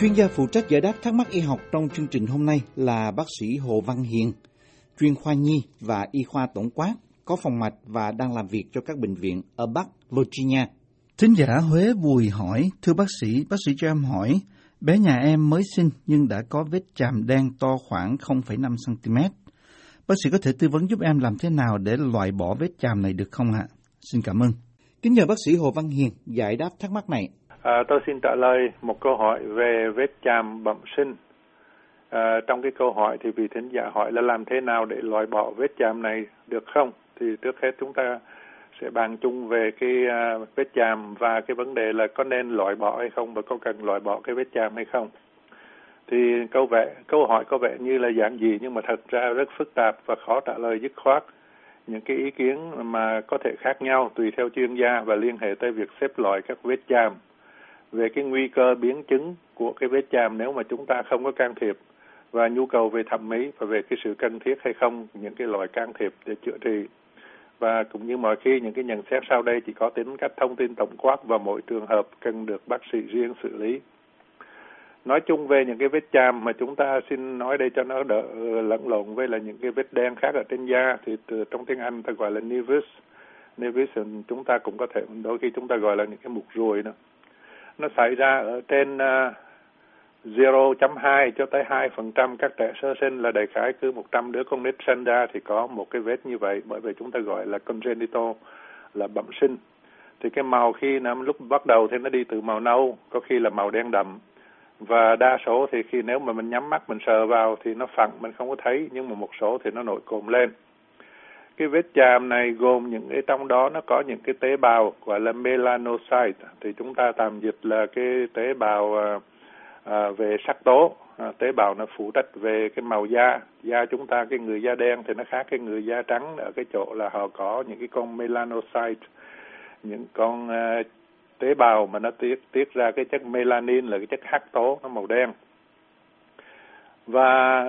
Chuyên gia phụ trách giải đáp thắc mắc y học trong chương trình hôm nay là bác sĩ Hồ Văn Hiền, chuyên khoa nhi và y khoa tổng quát, có phòng mạch và đang làm việc cho các bệnh viện ở Bắc Virginia. Thính giả Huế Bùi hỏi, thưa bác sĩ, bác sĩ cho em hỏi, bé nhà em mới sinh nhưng đã có vết chàm đen to khoảng 0,5 cm. Bác sĩ có thể tư vấn giúp em làm thế nào để loại bỏ vết chàm này được không ạ? Xin cảm ơn. Kính nhờ bác sĩ Hồ Văn Hiền giải đáp thắc mắc này. À, tôi xin trả lời một câu hỏi về vết chàm bẩm sinh. À, trong cái câu hỏi thì vị thính giả hỏi là làm thế nào để loại bỏ vết chàm này được không? Thì trước hết chúng ta sẽ bàn chung về cái à, vết chàm và cái vấn đề là có nên loại bỏ hay không và có cần loại bỏ cái vết chàm hay không. Thì câu vẻ câu hỏi có vẻ như là giản dị nhưng mà thật ra rất phức tạp và khó trả lời dứt khoát. Những cái ý kiến mà có thể khác nhau tùy theo chuyên gia và liên hệ tới việc xếp loại các vết chàm về cái nguy cơ biến chứng của cái vết chàm nếu mà chúng ta không có can thiệp và nhu cầu về thẩm mỹ và về cái sự cần thiết hay không những cái loại can thiệp để chữa trị và cũng như mọi khi những cái nhận xét sau đây chỉ có tính cách thông tin tổng quát và mỗi trường hợp cần được bác sĩ riêng xử lý. Nói chung về những cái vết chàm mà chúng ta xin nói đây cho nó đỡ lẫn lộn với là những cái vết đen khác ở trên da thì từ, trong tiếng Anh ta gọi là nevus. Nevus chúng ta cũng có thể đôi khi chúng ta gọi là những cái mục ruồi nữa nó xảy ra ở trên à, uh, 0.2 cho tới 2% các trẻ sơ sinh là đại khái cứ 100 đứa con nít sinh ra thì có một cái vết như vậy bởi vì chúng ta gọi là congenital là bẩm sinh. Thì cái màu khi nó lúc bắt đầu thì nó đi từ màu nâu, có khi là màu đen đậm. Và đa số thì khi nếu mà mình nhắm mắt mình sờ vào thì nó phẳng mình không có thấy nhưng mà một số thì nó nổi cộm lên cái vết chàm này gồm những cái trong đó nó có những cái tế bào gọi là melanocyte. Thì chúng ta tạm dịch là cái tế bào à, à, về sắc tố à, tế bào nó phụ trách về cái màu da. Da chúng ta cái người da đen thì nó khác cái người da trắng. Ở cái chỗ là họ có những cái con melanocyte những con à, tế bào mà nó tiết tiết ra cái chất melanin là cái chất hắc tố nó màu đen. Và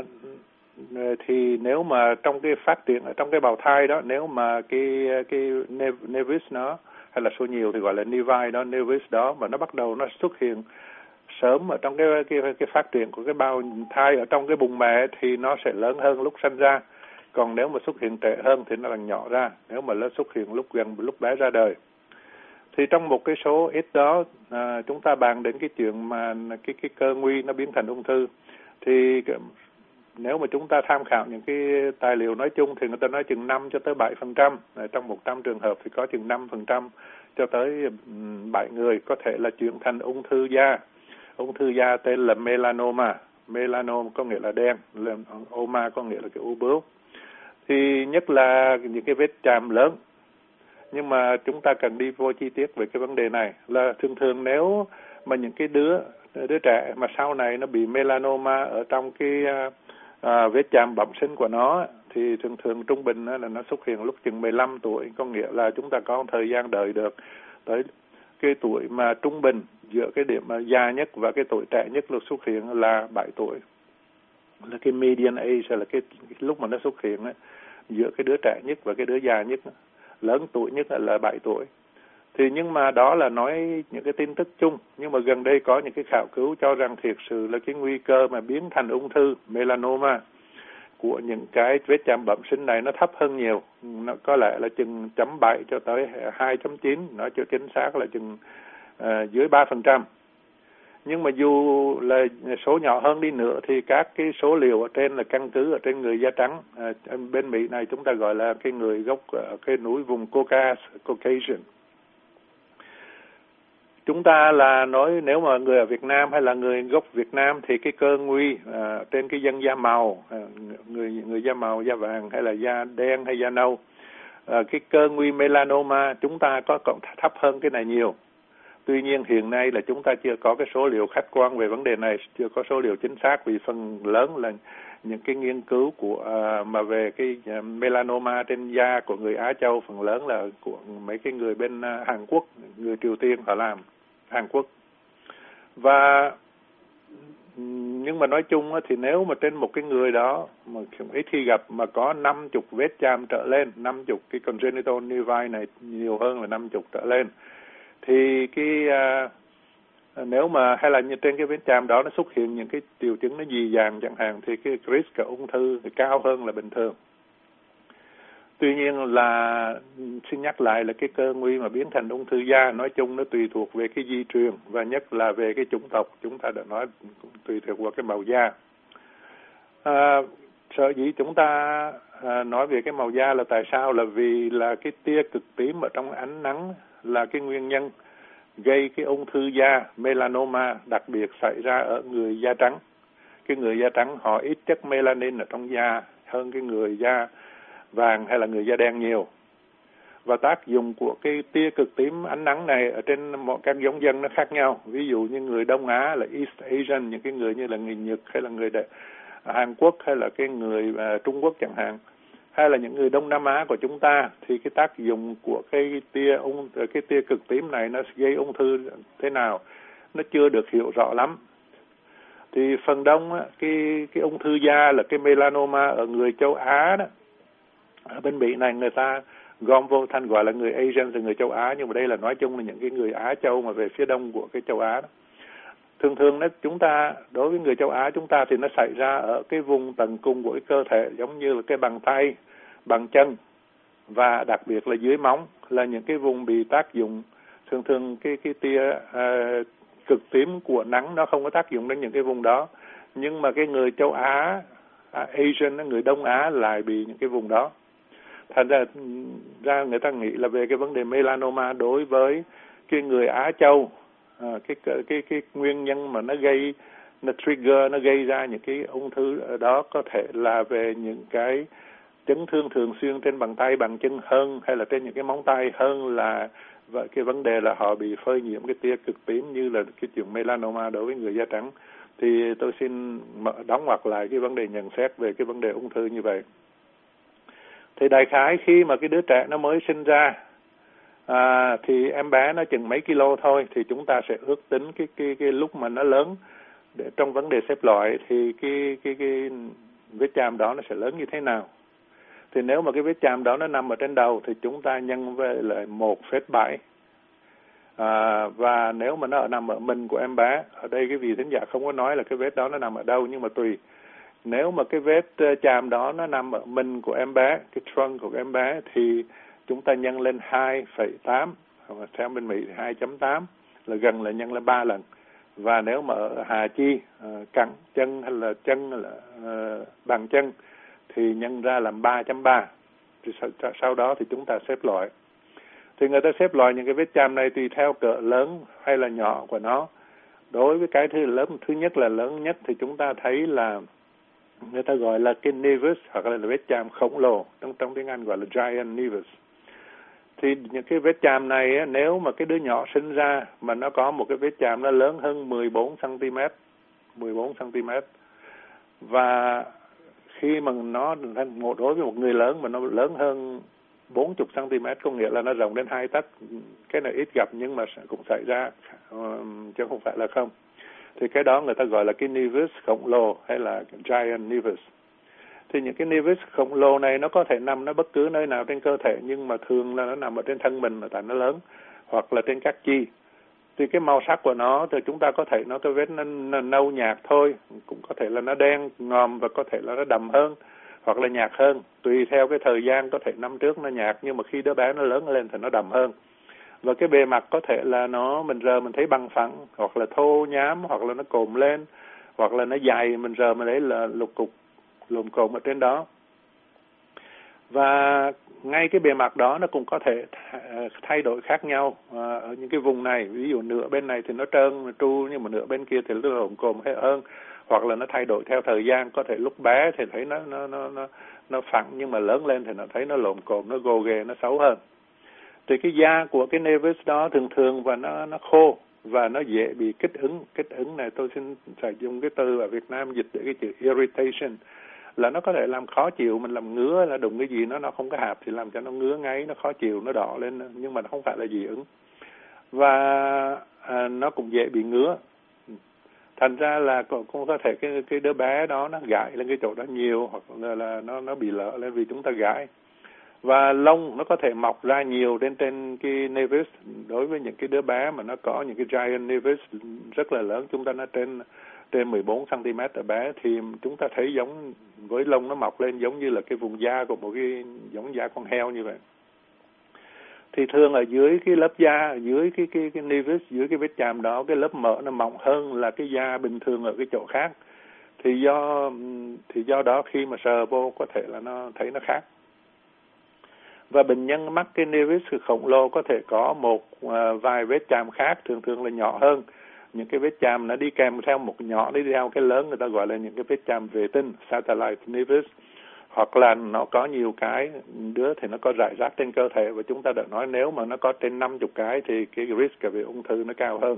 Ờ, thì nếu mà trong cái phát triển ở trong cái bào thai đó nếu mà cái cái nevis nó hay là số nhiều thì gọi là nevi đó nevis đó mà nó bắt đầu nó xuất hiện sớm ở trong cái cái cái phát triển của cái bào thai ở trong cái bụng mẹ thì nó sẽ lớn hơn lúc sinh ra. Còn nếu mà xuất hiện trễ hơn thì nó là nhỏ ra nếu mà nó xuất hiện lúc gần lúc bé ra đời. Thì trong một cái số ít đó à, chúng ta bàn đến cái chuyện mà cái cái cơ nguy nó biến thành ung thư. Thì nếu mà chúng ta tham khảo những cái tài liệu nói chung thì người ta nói chừng 5 cho tới 7 phần trăm. Trong 100 trường hợp thì có chừng 5 phần trăm cho tới 7 người có thể là chuyển thành ung thư da. Ung thư da tên là melanoma. Melanoma có nghĩa là đen oma có nghĩa là cái u bướu. Thì nhất là những cái vết chàm lớn. Nhưng mà chúng ta cần đi vô chi tiết về cái vấn đề này là thường thường nếu mà những cái đứa đứa trẻ mà sau này nó bị melanoma ở trong cái uh, à, vết chạm bẩm sinh của nó thì thường thường trung bình là nó xuất hiện lúc chừng 15 tuổi. Có nghĩa là chúng ta có thời gian đợi được tới cái tuổi mà trung bình giữa cái điểm mà già nhất và cái tuổi trẻ nhất lúc xuất hiện là 7 tuổi. Là cái median age là cái, cái lúc mà nó xuất hiện ấy, giữa cái đứa trẻ nhất và cái đứa già nhất lớn tuổi nhất là 7 tuổi thì nhưng mà đó là nói những cái tin tức chung. Nhưng mà gần đây có những cái khảo cứu cho rằng thiệt sự là cái nguy cơ mà biến thành ung thư melanoma của những cái vết chạm bẩm sinh này nó thấp hơn nhiều. Nó có lẽ là chừng chấm bảy cho tới hai chấm chín nói cho chính xác là chừng uh, dưới ba phần trăm. Nhưng mà dù là số nhỏ hơn đi nữa thì các cái số liệu ở trên là căn cứ ở trên người da trắng. À, bên Mỹ này chúng ta gọi là cái người gốc ở cái núi vùng Caucasus Caucasian chúng ta là nói nếu mà người ở Việt Nam hay là người gốc Việt Nam thì cái cơ nguy à, trên cái dân da màu à, người người da màu da vàng hay là da đen hay da nâu à, cái cơ nguy melanoma chúng ta có còn thấp hơn cái này nhiều tuy nhiên hiện nay là chúng ta chưa có cái số liệu khách quan về vấn đề này chưa có số liệu chính xác vì phần lớn là những cái nghiên cứu của à, mà về cái à, melanoma trên da của người Á Châu phần lớn là của mấy cái người bên à, Hàn Quốc người Triều Tiên họ làm Hàn Quốc. Và nhưng mà nói chung thì nếu mà trên một cái người đó mà ít khi gặp mà có năm chục vết chạm trở lên, năm chục cái congenital nevi này nhiều hơn là năm chục trở lên, thì cái à, à, nếu mà hay là như trên cái vết chàm đó nó xuất hiện những cái triệu chứng nó dì dàng chẳng hạn thì cái risk của ung thư thì cao hơn là bình thường. Tuy nhiên là xin nhắc lại là cái cơ nguy mà biến thành ung thư da nói chung nó tùy thuộc về cái di truyền và nhất là về cái chủng tộc. Chúng ta đã nói tùy thuộc vào cái màu da. À, sở dĩ chúng ta à, nói về cái màu da là tại sao? Là vì là cái tia cực tím ở trong ánh nắng là cái nguyên nhân gây cái ung thư da melanoma đặc biệt xảy ra ở người da trắng. Cái người da trắng họ ít chất melanin ở trong da hơn cái người da vàng hay là người da đen nhiều. Và tác dụng của cái tia cực tím ánh nắng này ở trên mọi các giống dân nó khác nhau. Ví dụ như người đông á là east asian những cái người như là người nhật hay là người hàn quốc hay là cái người uh, trung quốc chẳng hạn hay là những người đông nam á của chúng ta, thì cái tác dụng của cái tia ung, cái tia cực tím này nó gây ung thư thế nào, nó chưa được hiểu rõ lắm thì phần đông cái cái ung thư da là cái melanoma ở người châu Á đó ở bên Mỹ này người ta gom vô thành gọi là người Asian thì người châu Á, nhưng mà đây là nói chung là những cái người Á châu mà về phía đông của cái châu Á đó thường thường nó chúng ta đối với người châu Á chúng ta thì nó xảy ra ở cái vùng tầng cung của cái cơ thể giống như là cái bàn tay bàn chân và đặc biệt là dưới móng là những cái vùng bị tác dụng. Thường thường cái cái tia uh, cực tím của nắng nó không có tác dụng đến những cái vùng đó. Nhưng mà cái người châu Á uh, Asian người Đông Á lại bị những cái vùng đó. Thành ra ra người ta nghĩ là về cái vấn đề melanoma đối với cái người Á Châu à, cái, cái cái cái nguyên nhân mà nó gây nó trigger nó gây ra những cái ung thư đó có thể là về những cái chấn thương thường xuyên trên bàn tay bàn chân hơn hay là trên những cái móng tay hơn là và cái vấn đề là họ bị phơi nhiễm cái tia cực tím như là cái chuyện melanoma đối với người da trắng. Thì tôi xin đóng ngoặc lại cái vấn đề nhận xét về cái vấn đề ung thư như vậy. Thì đại khái khi mà cái đứa trẻ nó mới sinh ra à, thì em bé nó chừng mấy kilo thôi thì chúng ta sẽ ước tính cái cái cái lúc mà nó lớn để trong vấn đề xếp loại thì cái cái cái vết chàm đó nó sẽ lớn như thế nào. Thì nếu mà cái vết chàm đó nó nằm ở trên đầu thì chúng ta nhân với lại một phết bảy à, và nếu mà nó nằm ở mình của em bé ở đây cái vị thính giả không có nói là cái vết đó nó nằm ở đâu nhưng mà tùy. Nếu mà cái vết ờ, chàm đó nó nằm ở mình của em bé cái trunk của em bé thì chúng ta nhân lên 2,8 hoặc theo bên Mỹ thì 2.8 là gần là nhân lên ba lần. Và nếu mà ở hà chi uh, cẳng chân hay là chân hay là uh, bàn chân thì nhân ra làm 3.3 thì sau, sau đó thì chúng ta xếp loại. Thì người ta xếp loại những cái vết chàm này tùy theo cỡ lớn hay là nhỏ của nó. Đối với cái thứ lớn thứ nhất là lớn nhất thì chúng ta thấy là người ta gọi là cái nevus hoặc là vết chàm khổng lồ. Trong trong tiếng Anh gọi là giant nevus thì những cái vết chàm này nếu mà cái đứa nhỏ sinh ra mà nó có một cái vết chàm nó lớn hơn 14 cm 14 cm và khi mà nó một, đối với một người lớn mà nó lớn hơn 40 cm có nghĩa là nó rộng đến hai tấc, cái này ít gặp nhưng mà cũng xảy ra chứ không phải là không. Thì cái đó người ta gọi là cái nevus khổng lồ hay là giant nevus thì những cái nevus khổng lồ này nó có thể nằm nó bất cứ nơi nào trên cơ thể nhưng mà thường là nó nằm ở trên thân mình là tại nó lớn hoặc là trên các chi. Thì cái màu sắc của nó thì chúng ta có thể nó cái vết nó, nó nâu nhạt thôi cũng có thể là nó đen ngòm và có thể là nó đậm hơn hoặc là nhạt hơn. Tùy theo cái thời gian có thể năm trước nó nhạt nhưng mà khi đứa bé nó lớn lên thì nó đậm hơn. Và cái bề mặt có thể là nó mình rờ mình thấy bằng phẳng hoặc là thô nhám hoặc là nó cồm lên hoặc là nó dày mình rờ mình thấy là lục cục lồm cồm ở trên đó. Và ngay cái bề mặt đó nó cũng có thể thay đổi khác nhau à, ở những cái vùng này. Ví dụ nửa bên này thì nó trơn tru nhưng mà nửa bên kia thì nó lộn cồn hơn hoặc là nó thay đổi theo thời gian. Có thể lúc bé thì thấy nó nó nó nó nó phẳng nhưng mà lớn lên thì nó thấy nó lộn cộm nó gồ ghề nó xấu hơn. Thì cái da của cái nevus đó thường thường và nó nó khô và nó dễ bị kích ứng. Kích ứng này tôi xin sử dụng cái từ ở Việt Nam dịch để cái chữ irritation là nó có thể làm khó chịu mình làm ngứa là đụng cái gì nó nó không có hạp thì làm cho nó ngứa ngáy nó khó chịu nó đỏ lên nhưng mà nó không phải là dị ứng. Và à, nó cũng dễ bị ngứa. Thành ra là cũng, có thể cái cái đứa bé đó nó gãi lên cái chỗ đó nhiều hoặc là, là nó nó bị lỡ lên vì chúng ta gãi. Và lông nó có thể mọc ra nhiều trên trên cái nevus. Đối với những cái đứa bé mà nó có những cái giant nevus rất là lớn chúng ta nó trên trên 14 cm ở bé thì chúng ta thấy giống với lông nó mọc lên giống như là cái vùng da của một cái giống da con heo như vậy. Thì thường ở dưới cái lớp da ở dưới cái cái cái nevus dưới cái vết chàm đó, cái lớp mỡ nó mỏng hơn là cái da bình thường ở cái chỗ khác. Thì do thì do đó khi mà sờ vô có thể là nó thấy nó khác. Và bệnh nhân mắc cái nevus khổng lồ có thể có một à, vài vết chàm khác, thường thường là nhỏ hơn những cái vết chạm nó đi kèm theo một nhỏ đi theo cái lớn, người ta gọi là những cái vết chạm vệ tinh, satellite nevus. Hoặc là nó có nhiều cái, đứa thì nó có rải rác trên cơ thể. Và chúng ta đã nói nếu mà nó có trên 50 cái thì cái risk về ung thư nó cao hơn.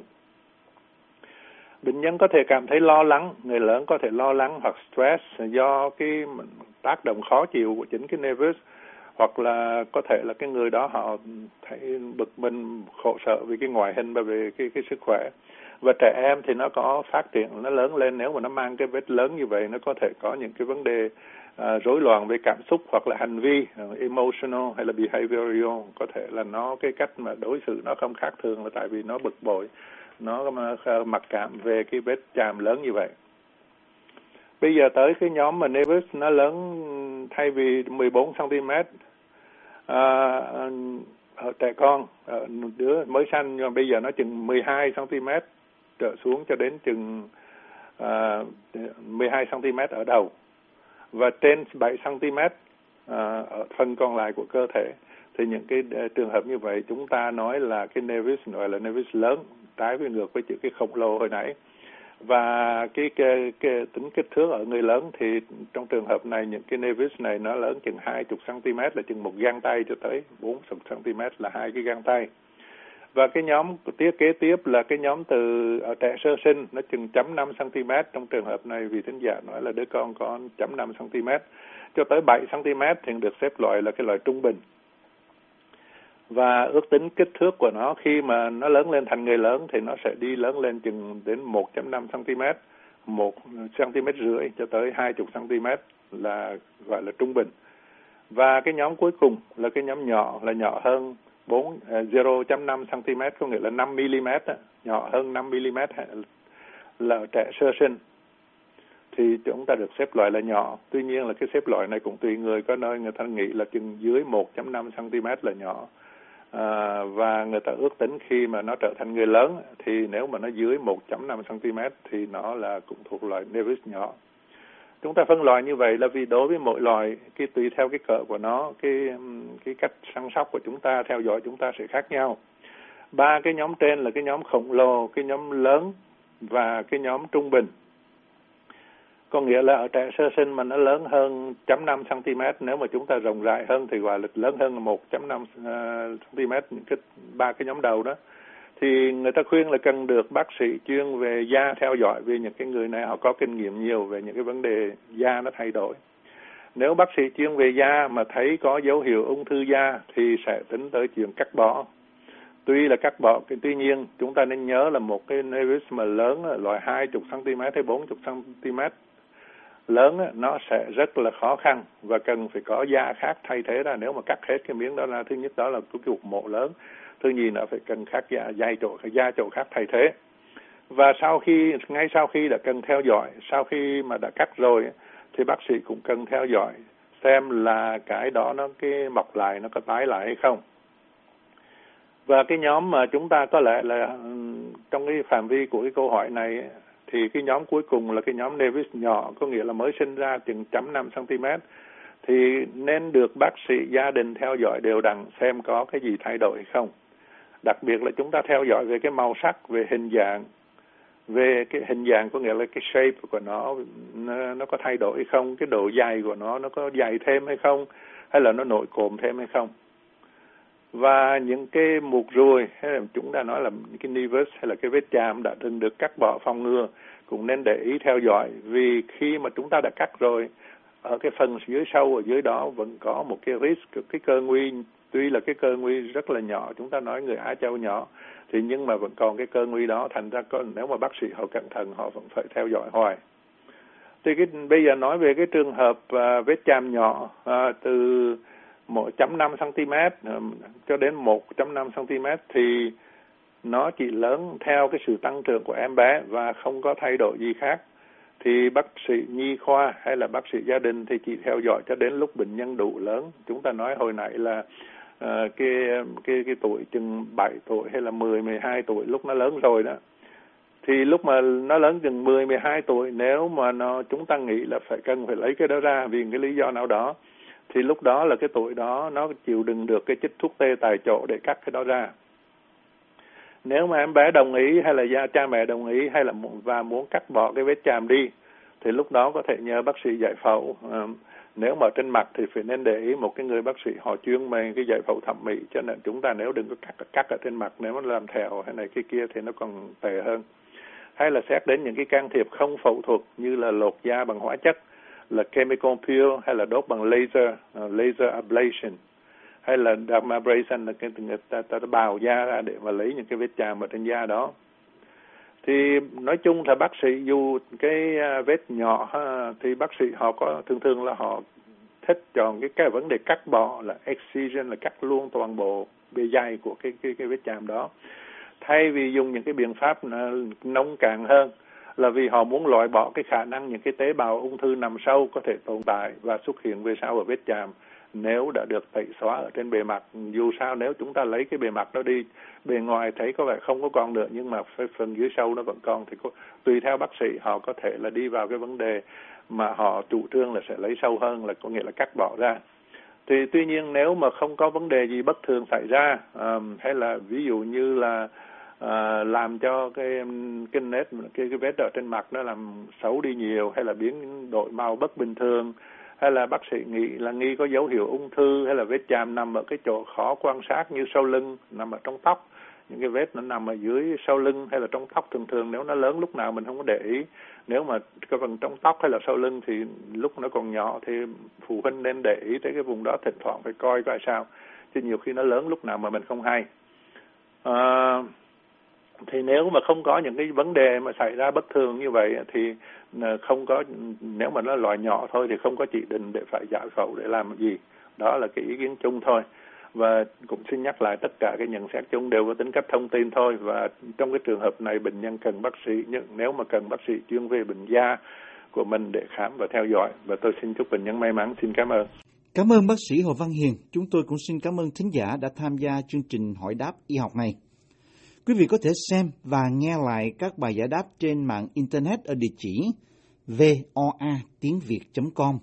Bệnh nhân có thể cảm thấy lo lắng, người lớn có thể lo lắng hoặc stress do cái tác động khó chịu của chính cái nervous hoặc là có thể là cái người đó họ thấy bực mình khổ sở vì cái ngoại hình và về cái cái sức khỏe. Và trẻ em thì nó có phát triển nó lớn lên. Nếu mà nó mang cái vết lớn như vậy nó có thể có những cái vấn đề à, rối loạn về cảm xúc hoặc là hành vi uh, emotional hay là behavioral. Có thể là nó cái cách mà đối xử nó không khác thường là tại vì nó bực bội nó à, mặc cảm về cái vết chàm lớn như vậy. Bây giờ tới cái nhóm mà nevus nó lớn thay vì 14 cm à, trẻ con ờ, đứa mới sanh nhưng bây giờ nó chừng 12 cm trở xuống cho đến chừng à, 12 cm ở đầu. Và trên 7 cm à, ở phần còn lại của cơ thể. Thì những cái trường hợp như vậy chúng ta nói là cái nevus gọi là nevus lớn trái với ngược với chữ cái khổng lồ hồi nãy và cái, cái, cái tính kích thước ở người lớn thì trong trường hợp này những cái nevus này nó lớn chừng 20 cm là chừng một gang tay cho tới 40 cm là hai cái gang tay. Và cái nhóm tiếp kế tiếp là cái nhóm từ ở trẻ sơ sinh nó chừng chấm năm cm trong trường hợp này vì thính giả nói là đứa con có chấm năm cm cho tới 7 cm thì được xếp loại là cái loại trung bình và ước tính kích thước của nó khi mà nó lớn lên thành người lớn thì nó sẽ đi lớn lên chừng đến 1.5 cm, 1 cm rưỡi cho tới 20 cm là gọi là trung bình. Và cái nhóm cuối cùng là cái nhóm nhỏ là nhỏ hơn 4 0.5 cm có nghĩa là 5 mm nhỏ hơn 5 mm là trẻ sơ sinh thì chúng ta được xếp loại là nhỏ. Tuy nhiên là cái xếp loại này cũng tùy người, có nơi người ta nghĩ là chừng dưới 1.5 cm là nhỏ à, và người ta ước tính khi mà nó trở thành người lớn thì nếu mà nó dưới 1.5 cm thì nó là cũng thuộc loại nevus nhỏ. Chúng ta phân loại như vậy là vì đối với mỗi loại cái tùy theo cái cỡ của nó cái cái cách săn sóc của chúng ta theo dõi chúng ta sẽ khác nhau. Ba cái nhóm trên là cái nhóm khổng lồ cái nhóm lớn và cái nhóm trung bình có nghĩa là ở trẻ sơ sinh mà nó lớn hơn chấm năm cm nếu mà chúng ta rộng rãi hơn thì gọi là lớn hơn một chấm năm ờ, cm những cái ba cái nhóm đầu đó. Thì người ta khuyên là cần được bác sĩ chuyên về da theo dõi vì những cái người này họ có kinh nghiệm nhiều về những cái vấn đề da nó thay đổi. Nếu bác sĩ chuyên về da mà thấy có dấu hiệu ung thư da thì sẽ tính tới chuyện cắt bỏ. Tuy là cắt bỏ cái tuy nhiên chúng ta nên nhớ là một cái nevus mà lớn loại 20 cm hay 40 cm lớn á, nó sẽ rất là khó khăn và cần phải có da khác thay thế ra. Nếu mà cắt hết cái miếng đó ra thứ nhất đó là cái cuộc mộ lớn thứ nhì là phải cần khác da dây chỗ da chỗ khác thay thế. Và sau khi ngay sau khi đã cần theo dõi sau khi mà đã cắt rồi thì bác sĩ cũng cần theo dõi xem là cái đó nó cái mọc lại nó có tái lại hay không. Và cái nhóm mà chúng ta có lẽ là ừ, trong cái phạm vi của cái câu hỏi này thì cái nhóm cuối cùng là cái nhóm nevus nhỏ có nghĩa là mới sinh ra chừng chấm năm cm thì nên được bác sĩ gia đình theo dõi đều đặn xem có cái gì thay đổi hay không. Đặc biệt là chúng ta theo dõi về cái màu sắc về hình dạng về cái hình dạng có nghĩa là cái shape của nó nó, nó có thay đổi hay không cái độ dày của nó nó có dày thêm hay không hay là nó nổi cộm thêm hay không và những cái mục ruồi hay là chúng ta nói là cái nevus hay là cái vết chàm đã từng được cắt bỏ phòng ngừa cũng nên để ý theo dõi. Vì khi mà chúng ta đã cắt rồi ở cái phần dưới sâu ở dưới đó vẫn có một cái risk cái cơ nguy. Tuy là cái cơ nguy rất là nhỏ chúng ta nói người Á Châu nhỏ thì nhưng mà vẫn còn cái cơ nguy đó. Thành ra có nếu mà bác sĩ họ cẩn thận họ vẫn phải theo dõi hoài. Thì cái bây giờ nói về cái trường hợp à, vết chàm nhỏ à, từ 1.5 cm cho đến 1.5 cm thì nó chỉ lớn theo cái sự tăng trưởng của em bé và không có thay đổi gì khác. Thì bác sĩ nhi khoa hay là bác sĩ gia đình thì chỉ theo dõi cho đến lúc bệnh nhân đủ lớn. Chúng ta nói hồi nãy là uh, cái cái cái tuổi chừng 7 tuổi hay là 10 12 tuổi lúc nó lớn rồi đó. Thì lúc mà nó lớn chừng 10 12 tuổi nếu mà nó chúng ta nghĩ là phải cần phải lấy cái đó ra vì cái lý do nào đó thì lúc đó là cái tuổi đó nó chịu đựng được cái chích thuốc tê tại chỗ để cắt cái đó ra. Nếu mà em bé đồng ý hay là gia cha mẹ đồng ý hay là và muốn cắt bỏ cái vết chàm đi thì lúc đó có thể nhờ bác sĩ giải phẫu. À, nếu mà trên mặt thì phải nên để ý một cái người bác sĩ họ chuyên về cái giải phẫu thẩm mỹ. Cho nên chúng ta nếu đừng có cắt cắt ở trên mặt nếu mà làm thẹo hay này cái kia thì nó còn tệ hơn. Hay là xét đến những cái can thiệp không phẫu thuật như là lột da bằng hóa chất là chemical peel hay là đốt bằng laser uh, laser ablation. Hay là dermabrasion là cái người ta, ta, ta bào da ra để mà lấy những cái vết chàm ở trên da đó. Thì nói chung là bác sĩ dù cái à, vết nhỏ thì bác sĩ họ có thường thường là họ thích chọn cái cái vấn đề cắt bỏ là excision là cắt luôn toàn bộ bề dày của cái cái cái vết chàm đó. Thay vì dùng những cái biện pháp nông cạn hơn là vì họ muốn loại bỏ cái khả năng những cái tế bào ung thư nằm sâu có thể tồn tại và xuất hiện về sau ở vết chàm nếu đã được tẩy xóa ở trên bề mặt. Dù sao nếu chúng ta lấy cái bề mặt đó đi bề ngoài thấy có vẻ không có còn nữa nhưng mà phần dưới sâu nó vẫn còn thì có, tùy theo bác sĩ họ có thể là đi vào cái vấn đề mà họ chủ trương là sẽ lấy sâu hơn là có nghĩa là cắt bỏ ra. Thì tuy nhiên nếu mà không có vấn đề gì bất thường xảy ra um, hay là ví dụ như là Ờ, làm cho cái cái nét cái cái vết ở trên mặt nó làm xấu đi nhiều hay là biến đổi màu bất bình thường hay là bác sĩ nghĩ là nghi có dấu hiệu ung thư hay là vết chàm nằm ở cái chỗ khó quan sát như sau lưng nằm ở trong tóc. Những cái vết nó nằm ở dưới sau lưng hay là trong tóc thường thường nếu nó lớn lúc nào mình không có để ý. Nếu mà cái phần trong tóc hay là sau lưng thì lúc nó còn nhỏ thì phụ huynh nên để ý tới cái vùng đó thỉnh thoảng phải coi coi sao. Chứ nhiều khi nó lớn lúc nào mà mình không hay. À, thì nếu mà không có những cái vấn đề mà xảy ra bất thường như vậy thì ờ, không có, nếu mà nó loại nhỏ thôi thì không có chỉ định để phải giải phẫu để làm gì. Đó là cái ý kiến chung thôi. Và cũng xin nhắc lại tất cả cái nhận xét chung đều có tính cách thông tin thôi. Và trong cái trường hợp này bệnh nhân cần bác sĩ, nhưng nếu mà cần bác sĩ chuyên về bệnh da của mình để khám và theo dõi. Và tôi xin chúc bệnh nhân may mắn. Xin cảm ơn. Cảm ơn bác sĩ Hồ Văn Hiền. Chúng tôi cũng xin cảm ơn thính giả đã tham gia chương trình hỏi đáp y học này. Quý vị có thể xem và nghe lại các bài giải đáp trên mạng Internet ở địa chỉ voa tiếng Việt.com.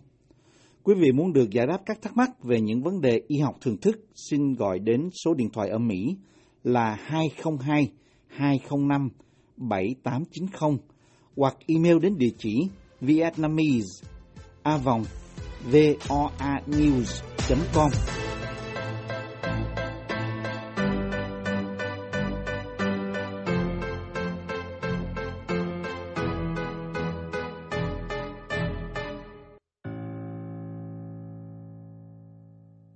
Quý vị muốn được giải đáp các thắc mắc về những vấn đề y học thường thức, xin gọi đến số điện thoại ở Mỹ là 202 205 7890 hoặc email đến địa chỉ vietnamese a vòng voanews.com.